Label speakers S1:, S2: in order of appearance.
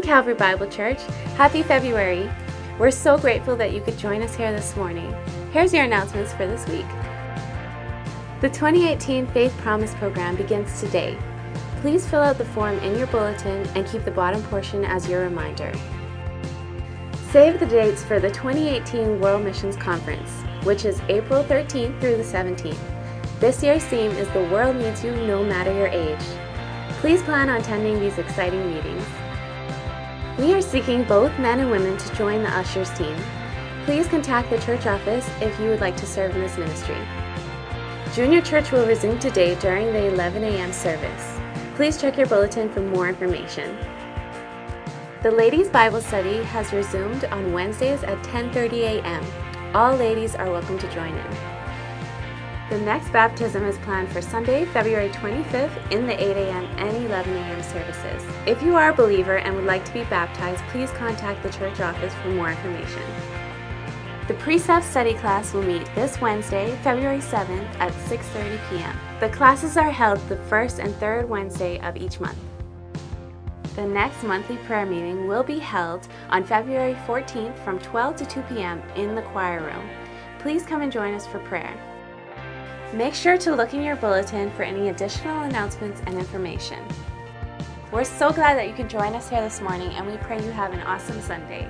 S1: Calvary Bible Church. Happy February. We're so grateful that you could join us here this morning. Here's your announcements for this week. The 2018 Faith Promise program begins today. Please fill out the form in your bulletin and keep the bottom portion as your reminder. Save the dates for the 2018 World Missions Conference, which is April 13th through the 17th. This year's theme is The World Needs You No Matter Your Age. Please plan on attending these exciting meetings. We are seeking both men and women to join the ushers team. Please contact the church office if you would like to serve in this ministry. Junior church will resume today during the 11 a.m. service. Please check your bulletin for more information. The Ladies Bible Study has resumed on Wednesdays at 10:30 a.m. All ladies are welcome to join in. The next baptism is planned for Sunday, February 25th in the 8 a.m. and 11 a.m. services. If you are a believer and would like to be baptized, please contact the church office for more information. The Precept Study class will meet this Wednesday, February 7th at 6:30 p.m. The classes are held the first and third Wednesday of each month. The next monthly prayer meeting will be held on February 14th from 12 to 2 p.m. in the choir room. Please come and join us for prayer. Make sure to look in your bulletin for any additional announcements and information. We're so glad that you could join us here this morning and we pray you have an awesome Sunday.